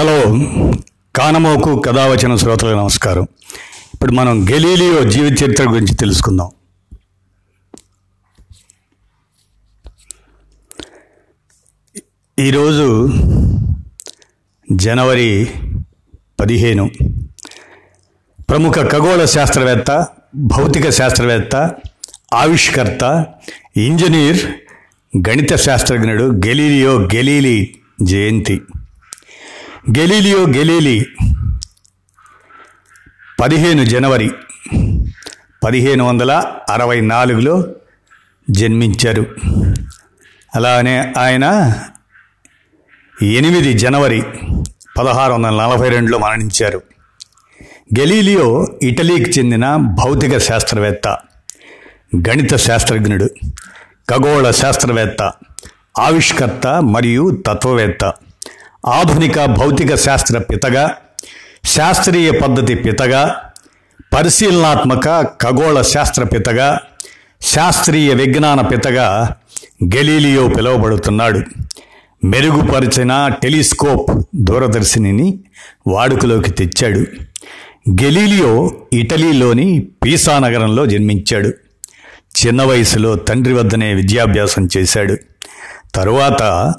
Hello. కానమోకు కథావచన శ్రోతలకు నమస్కారం. ఇప్పుడు మనం గెలీలియో జీవిత చరిత్ర గురించి తెలుసుకుందాం. ఈరోజు జనవరి పదిహేను. ప్రముఖ ఖగోళ శాస్త్రవేత్త భౌతిక శాస్త్రవేత్త ఆవిష్కర్త ఇంజనీర్ గణిత శాస్త్రజ్ఞుడు గెలీలియో గెలీలి జయంతి. Galileo Galilei. పదిహేను జనవరి పదిహేను వందల అరవై నాలుగులో జన్మించారు. అలానే ఆయన ఎనిమిది జనవరి పదహారు వందల నలభై రెండులో మరణించారు. గెలీలియో ఇటలీకి చెందిన భౌతిక శాస్త్రవేత్త గణిత శాస్త్రజ్ఞుడు ఖగోళ శాస్త్రవేత్త ఆవిష్కర్త మరియు తత్వవేత్త. ఆధునిక భౌతిక శాస్త్ర పితగా శాస్త్రీయ పద్ధతి పితగా పరిశీలనాత్మక ఖగోళ శాస్త్ర పితగా శాస్త్రీయ విజ్ఞాన పితగా గెలీలియో పిలువబడుతున్నాడు. మెరుగుపరిచిన టెలిస్కోప్ దూరదర్శినిని వాడుకలోకి తెచ్చాడు. గెలీలియో ఇటలీలోని పీసా నగరంలో జన్మించాడు. చిన్న వయసులో తండ్రి వద్దనే విద్యాభ్యాసం చేశాడు. తరువాత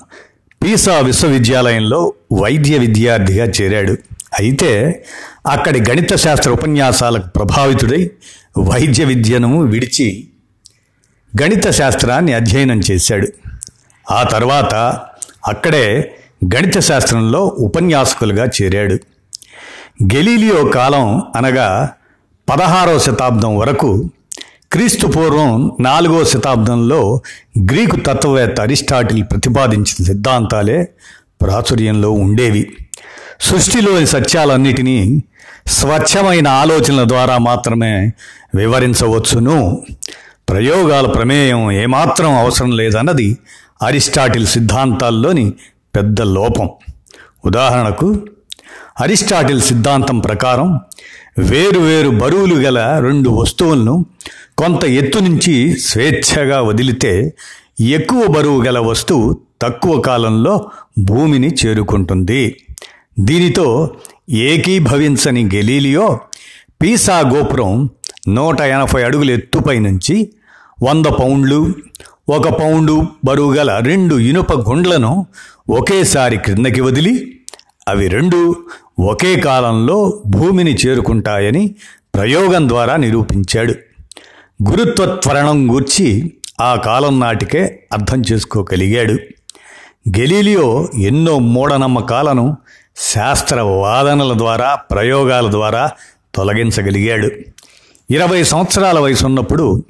పీసా విశ్వవిద్యాలయంలో వైద్య విద్యార్థిగా చేరాడు. అయితే అక్కడి గణిత శాస్త్ర ఉపన్యాసాలకు ప్రభావితుడై వైద్య విద్యను విడిచి గణిత శాస్త్రాన్ని అధ్యయనం చేశాడు. ఆ తర్వాత అక్కడే గణిత శాస్త్రంలో ఉపన్యాసకులుగా చేరాడు. గెలీలియో కాలం అనగా పదహారవ శతాబ్దం వరకు క్రీస్తు పూర్వం నాలుగో శతాబ్దంలో గ్రీకు తత్వవేత్త అరిస్టాటిల్ ప్రతిపాదించిన సిద్ధాంతాలే ప్రాచుర్యంలో ఉండేవి. సృష్టిలోని సత్యాలన్నిటినీ స్వచ్ఛమైన ఆలోచనల ద్వారా మాత్రమే వివరించవచ్చును. ప్రయోగాల ప్రమేయం ఏమాత్రం అవసరం లేదన్నది అరిస్టాటిల్ సిద్ధాంతాల్లోని పెద్ద లోపం. ఉదాహరణకు అరిస్టాటిల్ సిద్ధాంతం ప్రకారం వేరు వేరు బరువులు గల రెండు వస్తువులను కొంత ఎత్తు నుంచి స్వేచ్ఛగా వదిలితే ఎక్కువ బరువు గల వస్తువు తక్కువ కాలంలో భూమిని చేరుకుంటుంది. దీనితో ఏకీభవించని గెలీలియో పీసా గోపురం నూట ఎనభై అడుగుల ఎత్తుపై నుంచి వంద పౌండ్లు ఒక పౌండు బరువు గల రెండు ఇనుప గుండ్లను ఒకేసారి క్రిందకి వదిలి అవి రెండు ఒకే కాలంలో భూమిని చేరుకుంటాయని ప్రయోగం ద్వారా నిరూపించాడు. గురుత్వ త్వరణం గూర్చి ఆ కాలం నాటికే అర్థం చేసుకోగలిగాడు. గెలీలియో ఎన్నో మూఢనమ్మకాలను శాస్త్ర వాదనల ద్వారా ప్రయోగాల ద్వారా తొలగించగలిగాడు. ఇరవై సంవత్సరాల వయసు ఉన్నప్పుడు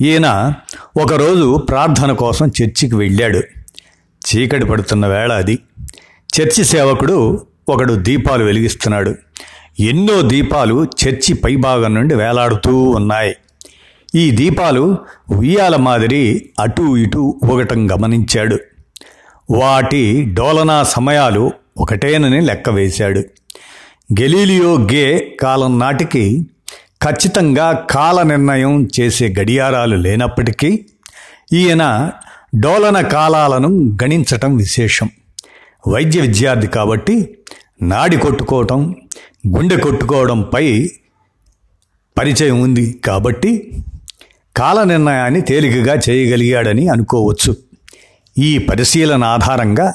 ఈయన ఒకరోజు ప్రార్థన కోసం చర్చికి వెళ్ళాడు. చీకటి పడుతున్న వేళ అది. చర్చి సేవకుడు ఒకడు దీపాలు వెలిగిస్తున్నాడు. ఎన్నో దీపాలు చర్చి పైభాగం నుండి వేలాడుతూ ఉన్నాయి. ఈ దీపాలు ఉయ్యాల మాదిరి అటూ ఇటూ ఊగటం గమనించాడు. వాటి డోలనా సమయాలు ఒకటేనని లెక్క వేశాడు. గెలీలియో గే కాలం నాటికి ఖచ్చితంగా కాల నిర్ణయం చేసే గడియారాలు లేనప్పటికీ ఈయన డోలన కాలాలను గణించటం విశేషం. వైద్య విద్యార్థి కాబట్టి నాడి కొట్టుకోవటం గుండె కొట్టుకోవడంపై పరిచయం ఉంది కాబట్టి కాల నిర్ణయాన్ని తేలికగా చేయగలిగాడని అనుకోవచ్చు. ఈ పరిశీలన ఆధారంగా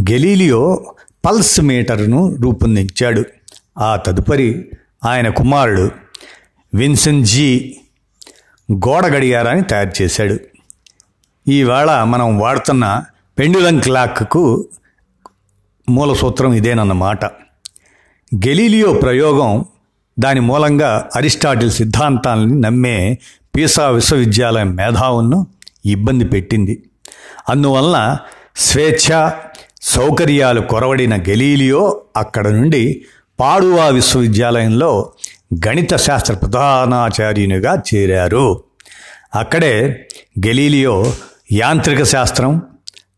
గెలీలియో పల్స్ మీటర్ను రూపొందించాడు. ఆ తదుపరి ఆయన కుమారుడు విన్సన్ జీ. గోడ గడియారాన్ని తయారు చేశాడు. ఈవేళ మనం వాడుతున్న పెండులం క్లాక్కు మూల సూత్రం ఇదేనన్నమాట. గెలీలియో ప్రయోగం దాని మూలంగా అరిస్టాటిల్ సిద్ధాంతాలని నమ్మే పీసా విశ్వవిద్యాలయం మేధావులను ఇబ్బంది పెట్టింది. అందువలన స్వేచ్ఛ సౌకర్యాలు కొరవడిన గెలీలియో అక్కడ నుండి పాడువా విశ్వవిద్యాలయంలో గణిత శాస్త్ర ప్రధానాచార్యునిగా చేరారు. అక్కడే గెలీలియో యాంత్రిక శాస్త్రం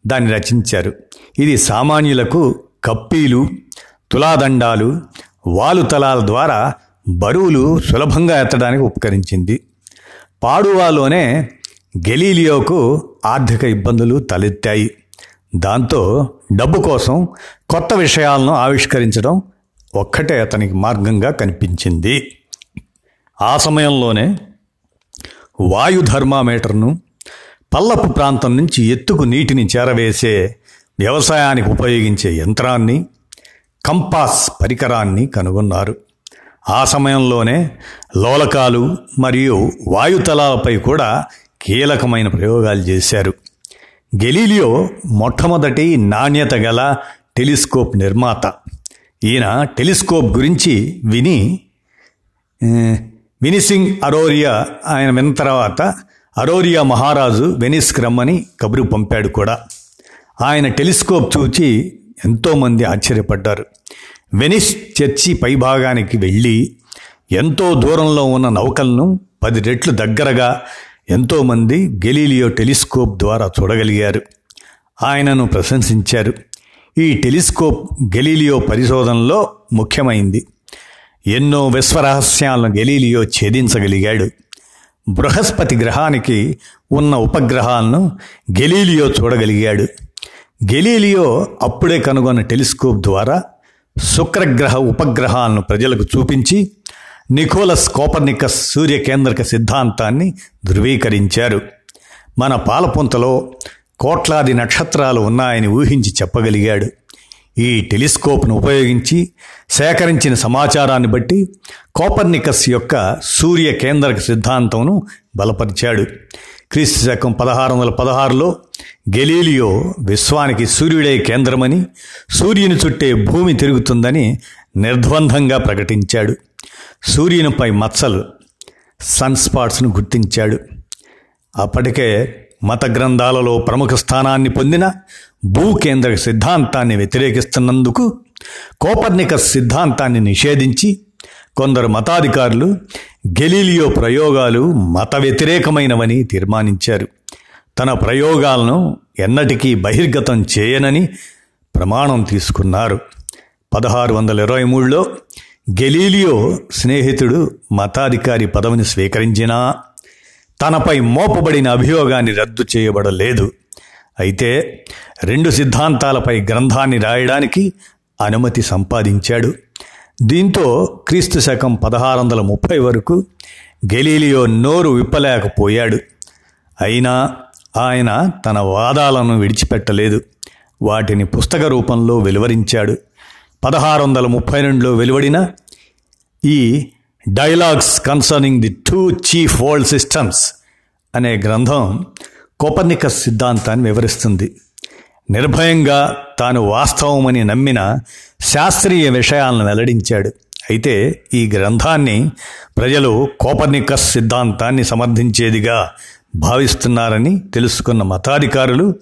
దాన్ని రచించారు. ఇది సామాన్యులకు కప్పీలు తులాదండాలు వాలుతలాల ద్వారా బరువులు సులభంగా ఎత్తడానికి ఉపకరించింది. పాడువాలోనే గెలీలియోకు ఆర్థిక ఇబ్బందులు తలెత్తాయి. దాంతో డబ్బు కోసం కొత్త విషయాలను ఆవిష్కరించడం ఒక్కటే అతనికి మార్గంగా కనిపించింది. ఆ సమయంలోనే వాయు థర్మామీటర్ను పల్లపు ప్రాంతం నుంచి ఎత్తుకు నీటిని చేరవేసే వ్యవసాయానికి ఉపయోగించే యంత్రాన్ని కంపాస్ పరికరాన్ని కనుగొన్నారు. ఆ సమయంలోనే లోలకాలు మరియు వాయుతలాలపై కూడా కీలకమైన ప్రయోగాలు చేశారు. గెలీలియో మొట్టమొదటి నాణ్యత గల టెలిస్కోప్ నిర్మాత. ఈయన టెలిస్కోప్ గురించి విని వినిసింగ్ అరోరియా ఆయన విన్న తర్వాత అరోరియా మహారాజు వెనిస్కి రమ్మని కబురు పంపాడు కూడా. ఆయన టెలిస్కోప్ చూచి ఎంతోమంది ఆశ్చర్యపడ్డారు. వెనిస్ చర్చి పైభాగానికి వెళ్ళి ఎంతో దూరంలో ఉన్న నౌకలను పది రెట్లు దగ్గరగా ఎంతోమంది గెలీలియో టెలిస్కోప్ ద్వారా చూడగలిగారు. ఆయనను ప్రశంసించారు. ఈ టెలిస్కోప్ గెలీలియో పరిశోధనలో ముఖ్యమైంది. ఎన్నో విశ్వరహస్యాలను గెలీలియో ఛేదించగలిగాడు. బృహస్పతి గ్రహానికి ఉన్న ఉపగ్రహాలను గెలీలియో చూడగలిగాడు. గెలీలియో అప్పుడే కనుగొన్న టెలిస్కోప్ ద్వారా శుక్రగ్రహ ఉపగ్రహాలను ప్రజలకు చూపించి నికోలస్ కోపర్నికస్ సూర్యకేంద్రక సిద్ధాంతాన్ని ధృవీకరించారు. మన పాలపుంతలో కోట్లాది నక్షత్రాలు ఉన్నాయని ఊహించి చెప్పగలిగాడు. ఈ టెలిస్కోప్ను ఉపయోగించి సేకరించిన సమాచారాన్ని బట్టి కోపర్నికస్ యొక్క సూర్య కేంద్రక సిద్ధాంతంను బలపరిచాడు. క్రీస్తు శకం పదహారు వందల పదహారులో గెలీలియో విశ్వానికి సూర్యుడే కేంద్రమని సూర్యుని చుట్టే భూమి తిరుగుతుందని నిర్ద్వందంగా ప్రకటించాడు. సూర్యునిపై మచ్చలు సన్ స్పాట్స్ను గుర్తించాడు. అప్పటికే మత గ్రంథాలలో ప్రముఖ స్థానాన్ని పొందిన భూకేంద్ర సిద్ధాంతాన్ని వ్యతిరేకిస్తున్నందుకు కోపర్నికస్ సిద్ధాంతాన్ని నిషేధించి కొందరు మతాధికారులు గెలీలియో ప్రయోగాలు మత వ్యతిరేకమైనవని తీర్మానించారు. తన ప్రయోగాలను ఎన్నటికీ బహిర్గతం చేయనని ప్రమాణం తీసుకున్నారు. పదహారు వందల ఇరవై మూడులో గెలీలియో స్నేహితుడు మతాధికారి పదవిని స్వీకరించినా తనపై మోపబడిన అభియోగాన్ని రద్దు చేయబడలేదు. అయితే రెండు సిద్ధాంతాలపై గ్రంథాన్ని రాయడానికి అనుమతి సంపాదించాడు. దీంతో క్రీస్తు శకం పదహారు వందల ముప్పై వరకు గెలీలియో నోరు విప్పలేకపోయాడు. అయినా ఆయన తన వాదాలను విడిచిపెట్టలేదు. వాటిని పుస్తక రూపంలో వెలువరించాడు. పదహారు వందల ముప్పై రెండులో వెలువడిన ఈ dialogues concerning the two chief world systems అనే గ్రంథం కోపర్నికస్ సిద్ధాంతాన్ని వివరిస్తుంది. నిర్భయంగా తాను వాస్తవమని నమ్మిన శాస్త్రీయ విషయాలను వెల్లడించాడు. అయితే ఈ గ్రంథాన్ని ప్రజలు కోపర్నికస్ సిద్ధాంతాన్ని సమర్థించేదిగా భావిస్తున్నారని తెలుసుకున్న మతాధికారులు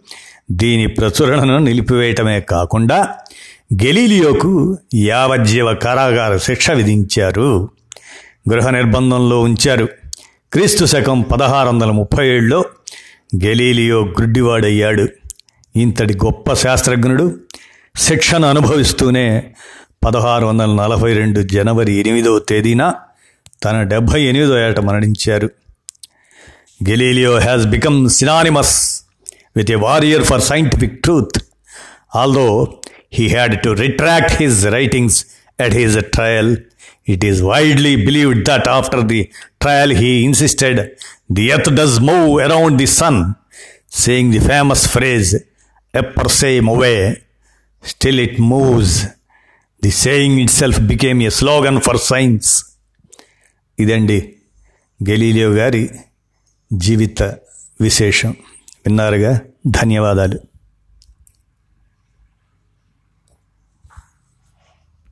దీని ప్రచురణను నిలిపివేయటమే కాకుండా గెలీలియోకు యావజ్జీవ కారాగార శిక్ష విధించారు. గృహ నిర్బంధంలో ఉంచారు. క్రీస్తు శకం పదహారు వందల ముప్పై ఏడులో గెలీలియో గుడ్డివాడయ్యాడు. ఇంతటి గొప్ప శాస్త్రజ్ఞుడు శిక్షను అనుభవిస్తూనే పదహారు వందల నలభై రెండు జనవరి ఎనిమిదవ తేదీన తన డెబ్భై ఎనిమిదో ఏట మరణించారు. Galileo has become synonymous with a warrior for scientific truth although he had to retract his writings at his trial it is widely believed that after the trial he insisted the earth does move around the sun saying the famous phrase upper same away still it moves the saying itself became a slogan for science ఇదండి Galileo గారి జీవిత విశేషం. విన్నారుగా? ధన్యవాదాలు.